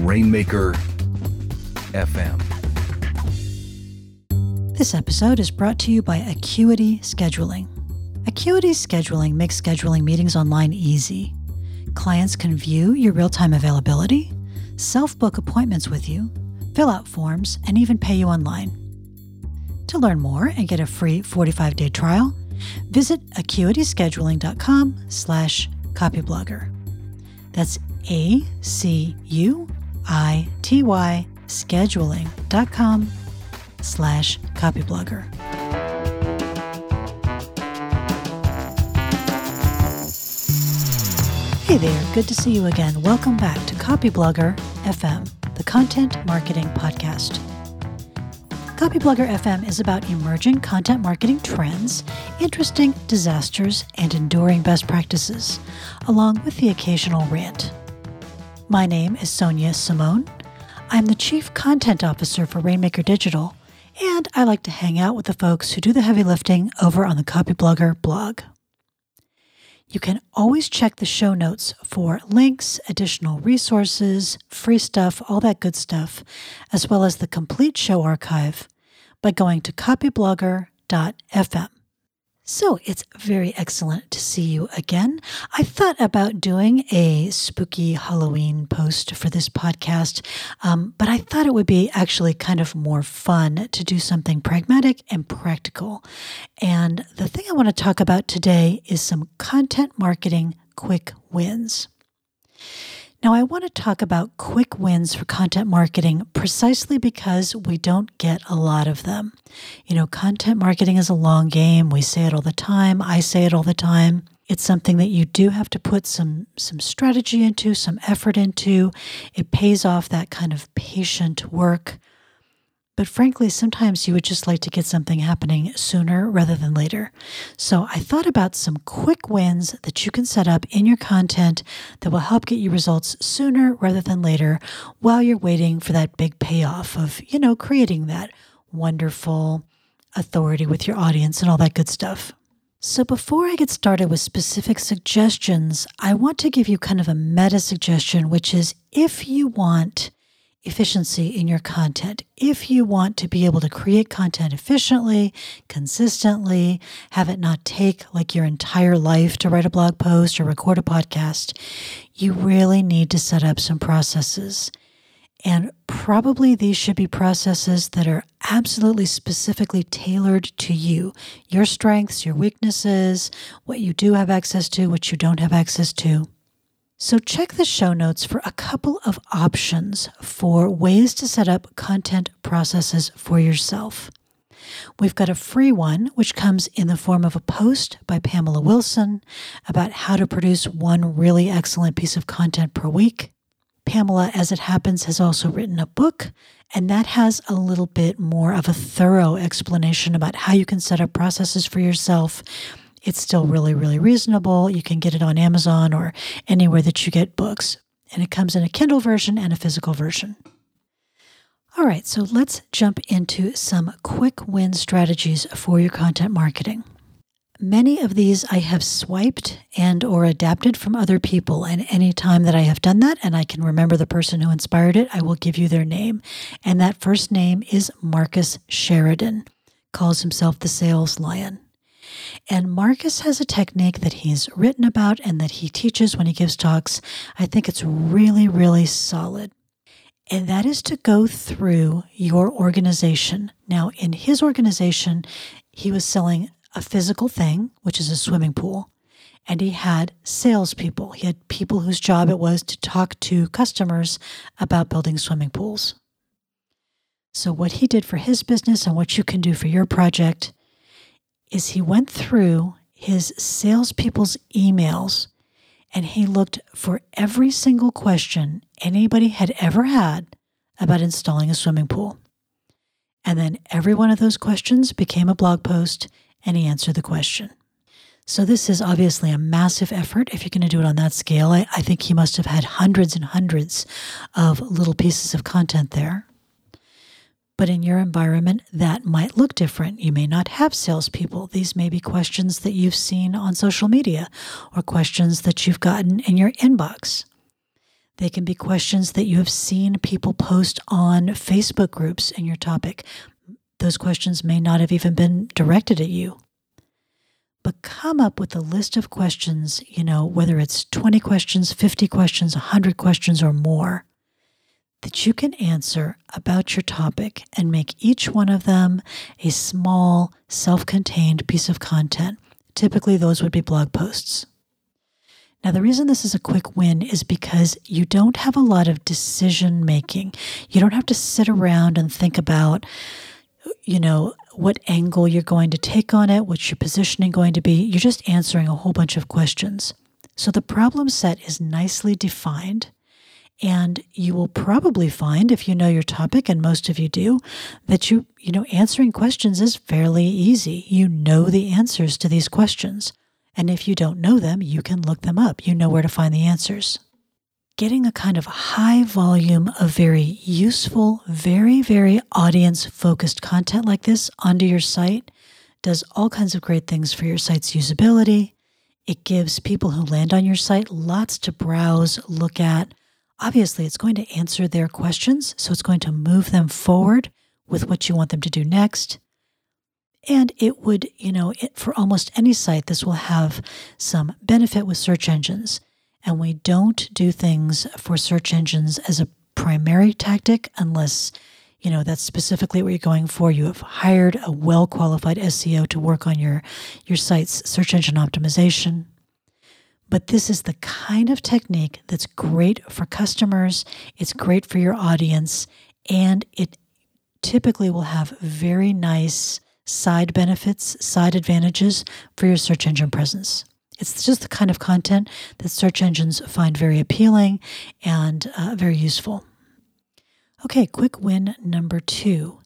Rainmaker FM. This episode is brought to you by Acuity Scheduling. Acuity Scheduling makes scheduling meetings online easy. Clients can view your real time availability, self book appointments with you, fill out forms, and even pay you online. To learn more and get a free 45 day trial, visit acuityscheduling.com slash copyblogger. That's A C U I T Y scheduling.com slash copyblogger. Hey there, good to see you again. Welcome back to Copyblogger FM, the content marketing podcast. Copyblogger FM is about emerging content marketing trends, interesting disasters, and enduring best practices, along with the occasional rant. My name is Sonia Simone. I'm the Chief Content Officer for Rainmaker Digital, and I like to hang out with the folks who do the heavy lifting over on the Copyblogger blog. You can always check the show notes for links, additional resources, free stuff, all that good stuff, as well as the complete show archive by going to copyblogger.fm. So it's very excellent to see you again. I thought about doing a spooky Halloween post for this podcast, um, but I thought it would be actually kind of more fun to do something pragmatic and practical. And the thing I want to talk about today is some content marketing quick wins. Now, I want to talk about quick wins for content marketing precisely because we don't get a lot of them. You know, content marketing is a long game. We say it all the time. I say it all the time. It's something that you do have to put some some strategy into, some effort into. It pays off that kind of patient work. But frankly, sometimes you would just like to get something happening sooner rather than later. So I thought about some quick wins that you can set up in your content that will help get you results sooner rather than later while you're waiting for that big payoff of, you know, creating that wonderful authority with your audience and all that good stuff. So, before I get started with specific suggestions, I want to give you kind of a meta suggestion, which is if you want efficiency in your content. If you want to be able to create content efficiently, consistently, have it not take like your entire life to write a blog post or record a podcast, you really need to set up some processes. And probably these should be processes that are absolutely specifically tailored to you, your strengths, your weaknesses, what you do have access to, what you don't have access to. So, check the show notes for a couple of options for ways to set up content processes for yourself. We've got a free one, which comes in the form of a post by Pamela Wilson about how to produce one really excellent piece of content per week. Pamela, as it happens, has also written a book, and that has a little bit more of a thorough explanation about how you can set up processes for yourself it's still really, really reasonable. You can get it on Amazon or anywhere that you get books. And it comes in a Kindle version and a physical version. All right, so let's jump into some quick win strategies for your content marketing. Many of these I have swiped and or adapted from other people and any time that I have done that and I can remember the person who inspired it, I will give you their name. And that first name is Marcus Sheridan. Calls himself the sales lion. And Marcus has a technique that he's written about and that he teaches when he gives talks. I think it's really, really solid. And that is to go through your organization. Now, in his organization, he was selling a physical thing, which is a swimming pool, and he had salespeople. He had people whose job it was to talk to customers about building swimming pools. So, what he did for his business and what you can do for your project is he went through his salespeople's emails and he looked for every single question anybody had ever had about installing a swimming pool. And then every one of those questions became a blog post and he answered the question. So, this is obviously a massive effort if you're going to do it on that scale. I, I think he must have had hundreds and hundreds of little pieces of content there. But in your environment, that might look different. You may not have salespeople. These may be questions that you've seen on social media or questions that you've gotten in your inbox. They can be questions that you have seen people post on Facebook groups in your topic. Those questions may not have even been directed at you. But come up with a list of questions, you know, whether it's 20 questions, 50 questions, 100 questions, or more, that you can answer about your topic and make each one of them a small, self contained piece of content. Typically, those would be blog posts. Now, the reason this is a quick win is because you don't have a lot of decision making. You don't have to sit around and think about, you know, what angle you're going to take on it, what's your positioning going to be. You're just answering a whole bunch of questions. So the problem set is nicely defined. And you will probably find, if you know your topic, and most of you do, that you, you know, answering questions is fairly easy. You know the answers to these questions. And if you don't know them, you can look them up. You know where to find the answers. Getting a kind of high volume of very useful, very, very audience focused content like this onto your site does all kinds of great things for your site's usability. It gives people who land on your site lots to browse, look at. Obviously, it's going to answer their questions, so it's going to move them forward with what you want them to do next. And it would, you know, it, for almost any site, this will have some benefit with search engines. And we don't do things for search engines as a primary tactic unless, you know, that's specifically what you're going for. You have hired a well qualified SEO to work on your, your site's search engine optimization. But this is the kind of technique that's great for customers, it's great for your audience, and it typically will have very nice side benefits, side advantages for your search engine presence. It's just the kind of content that search engines find very appealing and uh, very useful. Okay, quick win number two.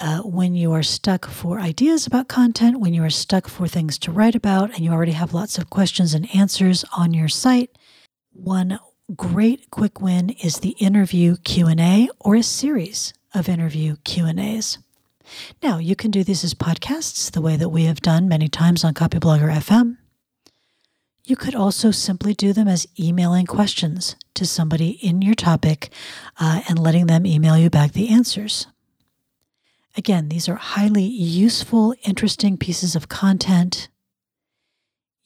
Uh, when you are stuck for ideas about content, when you are stuck for things to write about, and you already have lots of questions and answers on your site, one great quick win is the interview Q&A or a series of interview Q&As. Now, you can do these as podcasts, the way that we have done many times on Copyblogger FM. You could also simply do them as emailing questions to somebody in your topic uh, and letting them email you back the answers. Again, these are highly useful, interesting pieces of content.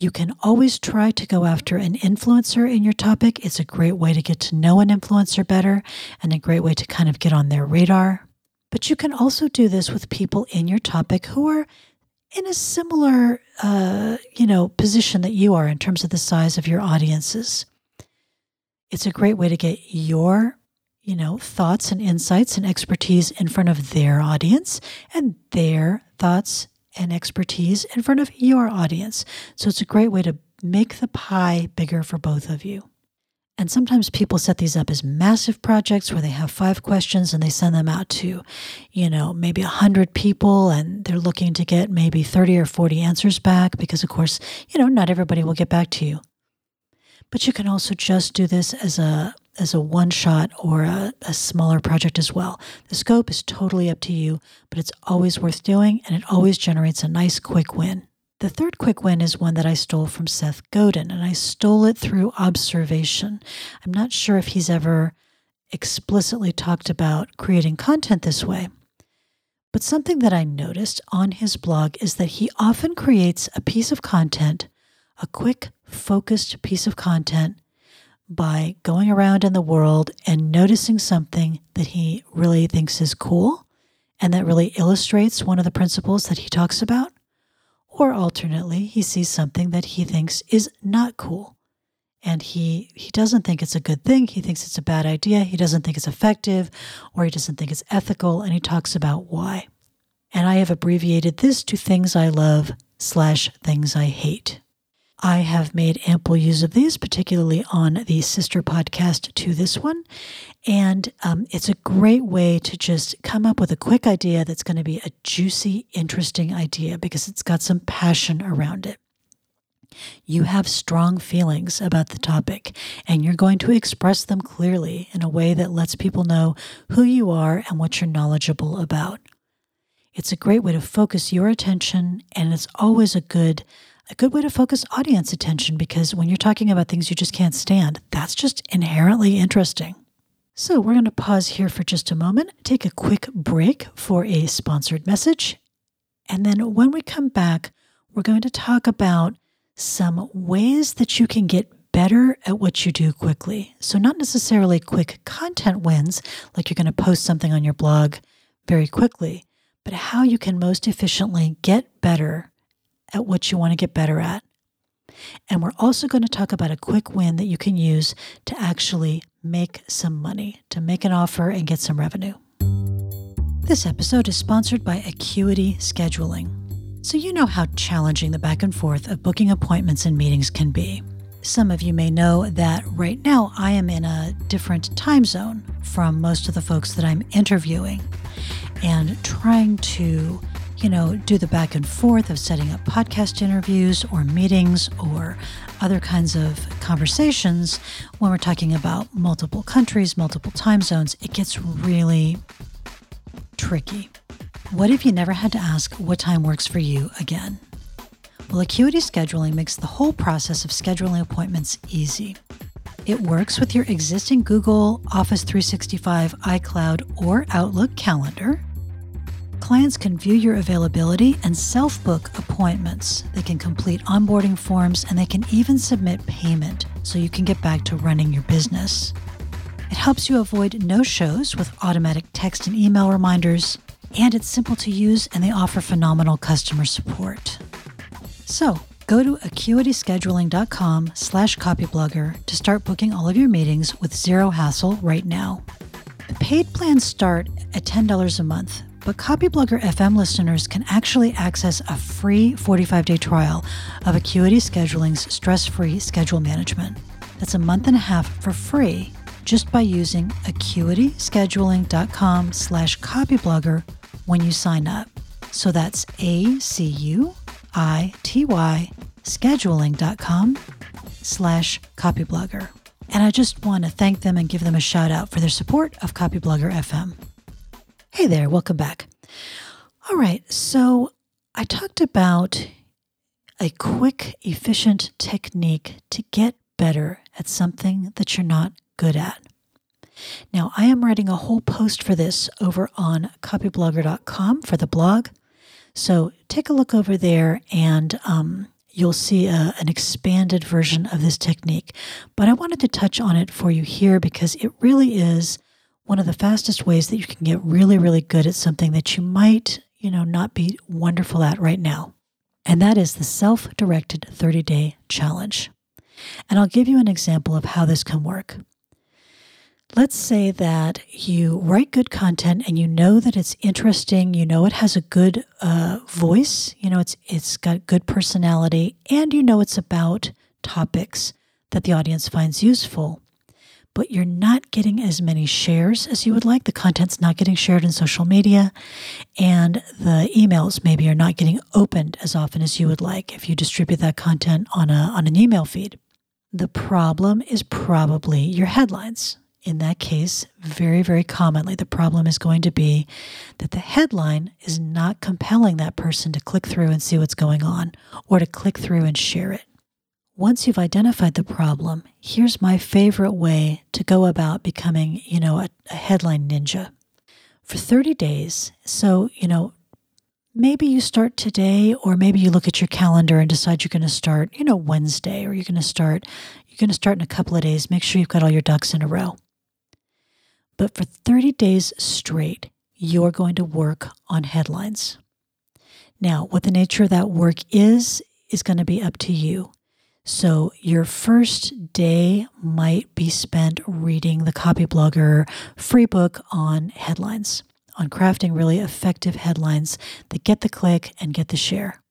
You can always try to go after an influencer in your topic. It's a great way to get to know an influencer better and a great way to kind of get on their radar. But you can also do this with people in your topic who are in a similar, uh, you know, position that you are in terms of the size of your audiences. It's a great way to get your, you know, thoughts and insights and expertise in front of their audience and their thoughts and expertise in front of your audience. So it's a great way to make the pie bigger for both of you. And sometimes people set these up as massive projects where they have five questions and they send them out to, you know, maybe 100 people and they're looking to get maybe 30 or 40 answers back because, of course, you know, not everybody will get back to you. But you can also just do this as a as a one shot or a, a smaller project as well. The scope is totally up to you, but it's always worth doing and it always generates a nice quick win. The third quick win is one that I stole from Seth Godin, and I stole it through observation. I'm not sure if he's ever explicitly talked about creating content this way. But something that I noticed on his blog is that he often creates a piece of content, a quick, focused piece of content, by going around in the world and noticing something that he really thinks is cool and that really illustrates one of the principles that he talks about. Or alternately, he sees something that he thinks is not cool. And he, he doesn't think it's a good thing. He thinks it's a bad idea. He doesn't think it's effective, or he doesn't think it's ethical. And he talks about why. And I have abbreviated this to things I love slash things I hate. I have made ample use of these, particularly on the sister podcast to this one. And um, it's a great way to just come up with a quick idea that's going to be a juicy, interesting idea because it's got some passion around it. You have strong feelings about the topic, and you're going to express them clearly in a way that lets people know who you are and what you're knowledgeable about. It's a great way to focus your attention, and it's always a good a good way to focus audience attention because when you're talking about things you just can't stand, that's just inherently interesting. So, we're going to pause here for just a moment, take a quick break for a sponsored message, and then when we come back, we're going to talk about some ways that you can get better at what you do quickly. So, not necessarily quick content wins, like you're going to post something on your blog very quickly, but how you can most efficiently get better at what you want to get better at. And we're also going to talk about a quick win that you can use to actually make some money, to make an offer and get some revenue. This episode is sponsored by Acuity Scheduling. So, you know how challenging the back and forth of booking appointments and meetings can be. Some of you may know that right now I am in a different time zone from most of the folks that I'm interviewing and trying to you know, do the back and forth of setting up podcast interviews or meetings or other kinds of conversations when we're talking about multiple countries, multiple time zones, it gets really tricky. What if you never had to ask what time works for you again? Well, Acuity Scheduling makes the whole process of scheduling appointments easy. It works with your existing Google, Office 365, iCloud, or Outlook calendar Clients can view your availability and self book appointments. They can complete onboarding forms and they can even submit payment so you can get back to running your business. It helps you avoid no shows with automatic text and email reminders, and it's simple to use and they offer phenomenal customer support. So, go to acuityscheduling.com slash copyblogger to start booking all of your meetings with zero hassle right now. The paid plans start at $10 a month, but Copyblogger FM listeners can actually access a free 45 day trial of Acuity Scheduling's stress free schedule management. That's a month and a half for free just by using acuityscheduling.com slash copyblogger when you sign up. So that's A C U I T Y scheduling.com slash copyblogger. And I just want to thank them and give them a shout out for their support of Copyblogger FM. Hey there, welcome back. All right, so I talked about a quick, efficient technique to get better at something that you're not good at. Now, I am writing a whole post for this over on copyblogger.com for the blog. So take a look over there and um, you'll see a, an expanded version of this technique. But I wanted to touch on it for you here because it really is one of the fastest ways that you can get really, really good at something that you might, you know, not be wonderful at right now. And that is the self directed 30 day challenge. And I'll give you an example of how this can work. Let's say that you write good content and you know that it's interesting, you know it has a good uh, voice, you know it's it's got good personality, and you know it's about topics that the audience finds useful but you're not getting as many shares as you would like. The content's not getting shared in social media, and the emails maybe are not getting opened as often as you would like if you distribute that content on a on an email feed. The problem is probably your headlines. In that case, very, very commonly, the problem is going to be that the headline is not compelling that person to click through and see what's going on or to click through and share it. Once you've identified the problem, here's my favorite way to go about becoming, you know, a, a, headline ninja. For 30 days, so, you know, maybe you start today or maybe you look at your calendar and decide you're going to start, you know, Wednesday or you're going to start you're going to start in a couple of days. Make sure you've got all your ducks in a row. But for 30 days straight, you're going to work on headlines. Now, what the nature of that work is is going to be up to you. So, your first day might be spent reading the Copyblogger free book on headlines, on crafting really effective headlines that get the click and get the share.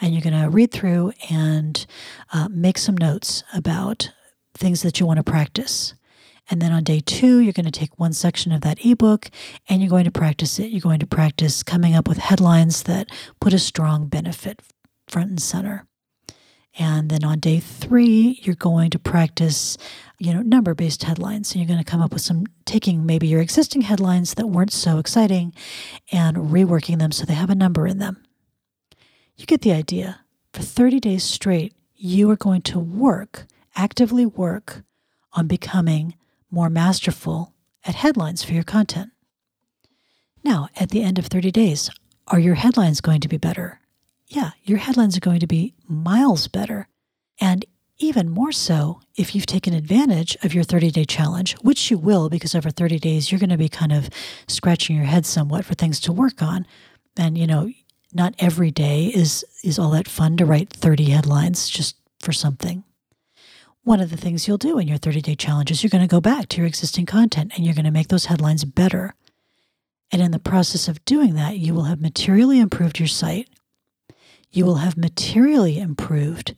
And you're going to read through and uh, make some notes about things that you want to practice. And then on day two, you're going to take one section of that ebook and you're going to practice it. You're going to practice coming up with headlines that put a strong benefit front and center. And then on day three, you're going to practice, you know, number based headlines. So you're going to come up with some, taking maybe your existing headlines that weren't so exciting and reworking them so they have a number in them. You get the idea. for 30 days straight, you are going to work, actively work on becoming more masterful at headlines for your content. Now, at the end of 30 days, are your headlines going to be better? Yeah, your headlines are going to be miles better. And even more so if you've taken advantage of your 30 day challenge, which you will because over 30 days you're going to be kind of scratching your head somewhat for things to work on. And, you know, not every day is, is all that fun to write 30 headlines just for something. One of the things you'll do in your 30 day challenge is you're going to go back to your existing content and you're going to make those headlines better. And in the process of doing that, you will have materially improved your site. You will have materially improved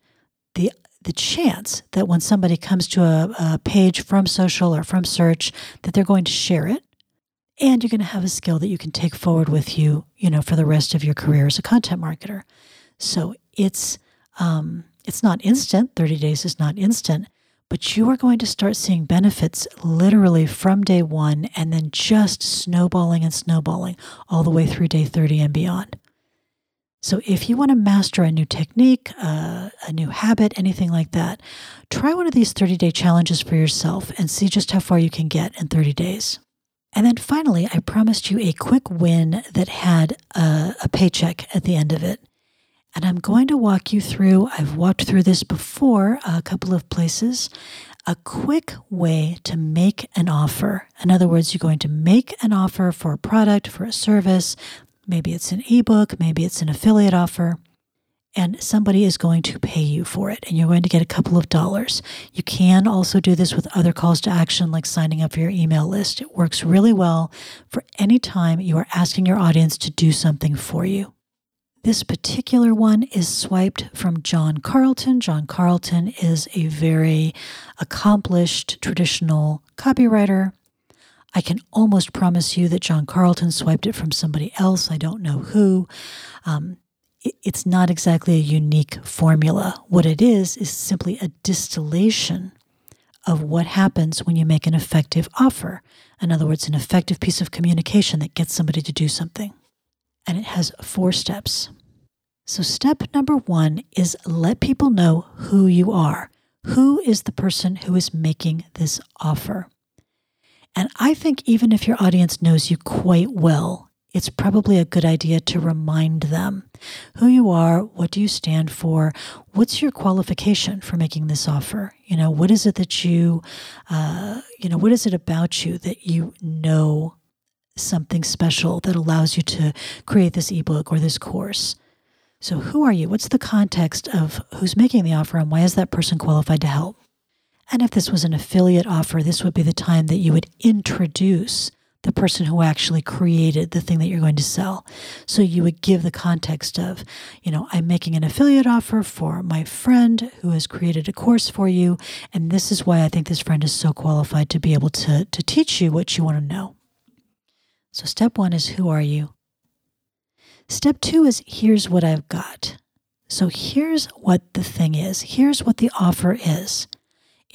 the the chance that when somebody comes to a, a, page from social or from search that they're going to share it. And you're going to have a skill that you can take forward with you you know for the rest of your career as a content marketer. So it's um, it's not instant. 30 days is not instant. But you are going to start seeing benefits literally from day one and then just snowballing and snowballing all the way through day 30 and beyond so, if you want to master a new technique, uh, a new habit, anything like that, try one of these 30 day challenges for yourself and see just how far you can get in 30 days. And then finally, I promised you a quick win that had a, a paycheck at the end of it. And I'm going to walk you through, I've walked through this before a couple of places, a quick way to make an offer. In other words, you're going to make an offer for a product, for a service, Maybe it's an ebook, maybe it's an affiliate offer, and somebody is going to pay you for it, and you're going to get a couple of dollars. You can also do this with other calls to action, like signing up for your email list. It works really well for any time you are asking your audience to do something for you. This particular one is swiped from John Carlton. John Carlton is a very accomplished traditional copywriter I can almost promise you that John Carlton swiped it from somebody else. I don't know who. Um, it, it's not exactly a unique formula. What it is, is simply a distillation of what happens when you make an effective offer. In other words, an effective piece of communication that gets somebody to do something. And it has four steps. So, step number one is let people know who you are. Who is the person who is making this offer? And I think even if your audience knows you quite well, it's probably a good idea to remind them who you are, what do you stand for, what's your qualification for making this offer? You know, what is it that you, uh, you know, what is it about you that you know something special that allows you to create this ebook or this course? So, who are you? What's the context of who's making the offer and why is that person qualified to help? And if this was an affiliate offer, this would be the time that you would introduce the person who actually created the thing that you're going to sell. So you would give the context of, you know, I'm making an affiliate offer for my friend who has created a course for you. And this is why I think this friend is so qualified to be able to, to teach you what you want to know. So step one is who are you? Step two is here's what I've got. So here's what the thing is. Here's what the offer is.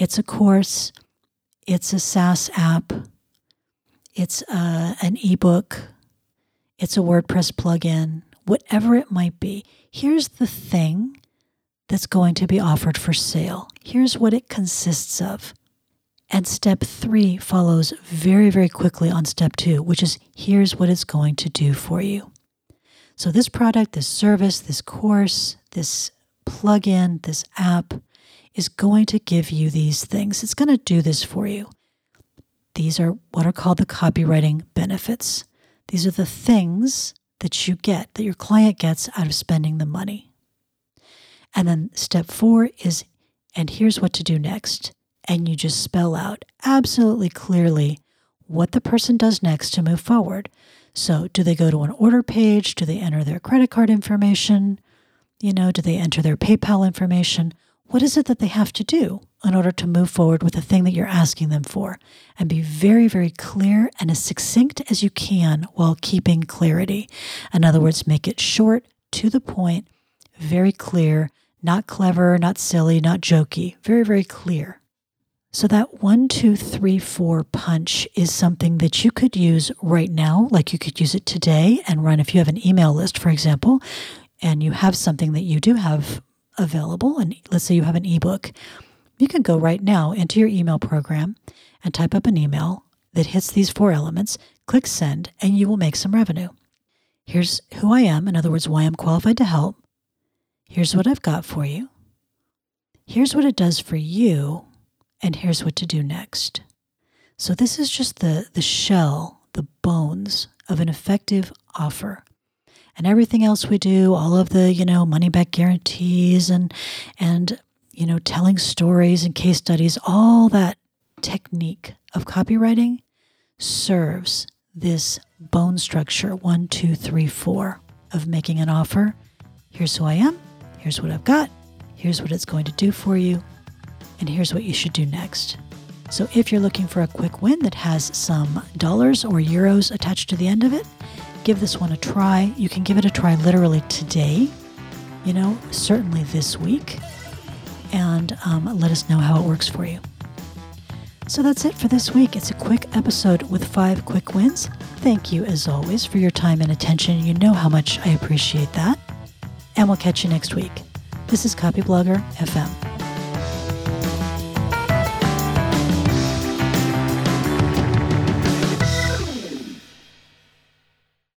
It's a course, it's a SaaS app, it's a, uh, an ebook, it's a WordPress plugin, whatever it might be. Here's the thing that's going to be offered for sale. Here's what it consists of. And step three follows very, very quickly on step two, which is here's what it's going to do for you. So, this product, this service, this course, this plugin, this app is going to give you these things. It's going to do this for you. These are what are called the copywriting benefits. These are the things that you get, that your client gets out of spending the money. And then step four is, and here's what to do next. And you just spell out absolutely clearly what the person does next to move forward. So, do they go to an order page? Do they enter their credit card information? You know, do they enter their PayPal information? What is it that they have to do in order to move forward with the thing that you're asking them for? And be very, very clear and as succinct as you can while keeping clarity. In other words, make it short, to the point, very clear, not clever, not silly, not jokey, very, very clear. So, that one, two, three, four punch is something that you could use right now, like you could use it today and run if you have an email list, for example, and you have something that you do have available, and let's say you have an ebook, you can go right now into your email program and type up an email that hits these four elements, click send, and you will make some revenue. Here's who I am, in other words, why I'm qualified to help. Here's what I've got for you. Here's what it does for you, and here's what to do next. So this is just the the shell, the bones of an effective offer. And everything else we do, all of the, you know, money back guarantees and and you know, telling stories and case studies, all that technique of copywriting serves this bone structure one, two, three, four of making an offer. Here's who I am. Here's what I've got. Here's what it's going to do for you. And here's what you should do next. So, if you're looking for a quick win that has some dollars or euros attached to the end of it, give this one a try. You can give it a try literally today, you know, certainly this week, and um, let us know how it works for you. So that's it for this week. It's a quick episode with five quick wins. Thank you, as always, for your time and attention. You know how much I appreciate that. And we'll catch you next week. This is Copyblogger FM.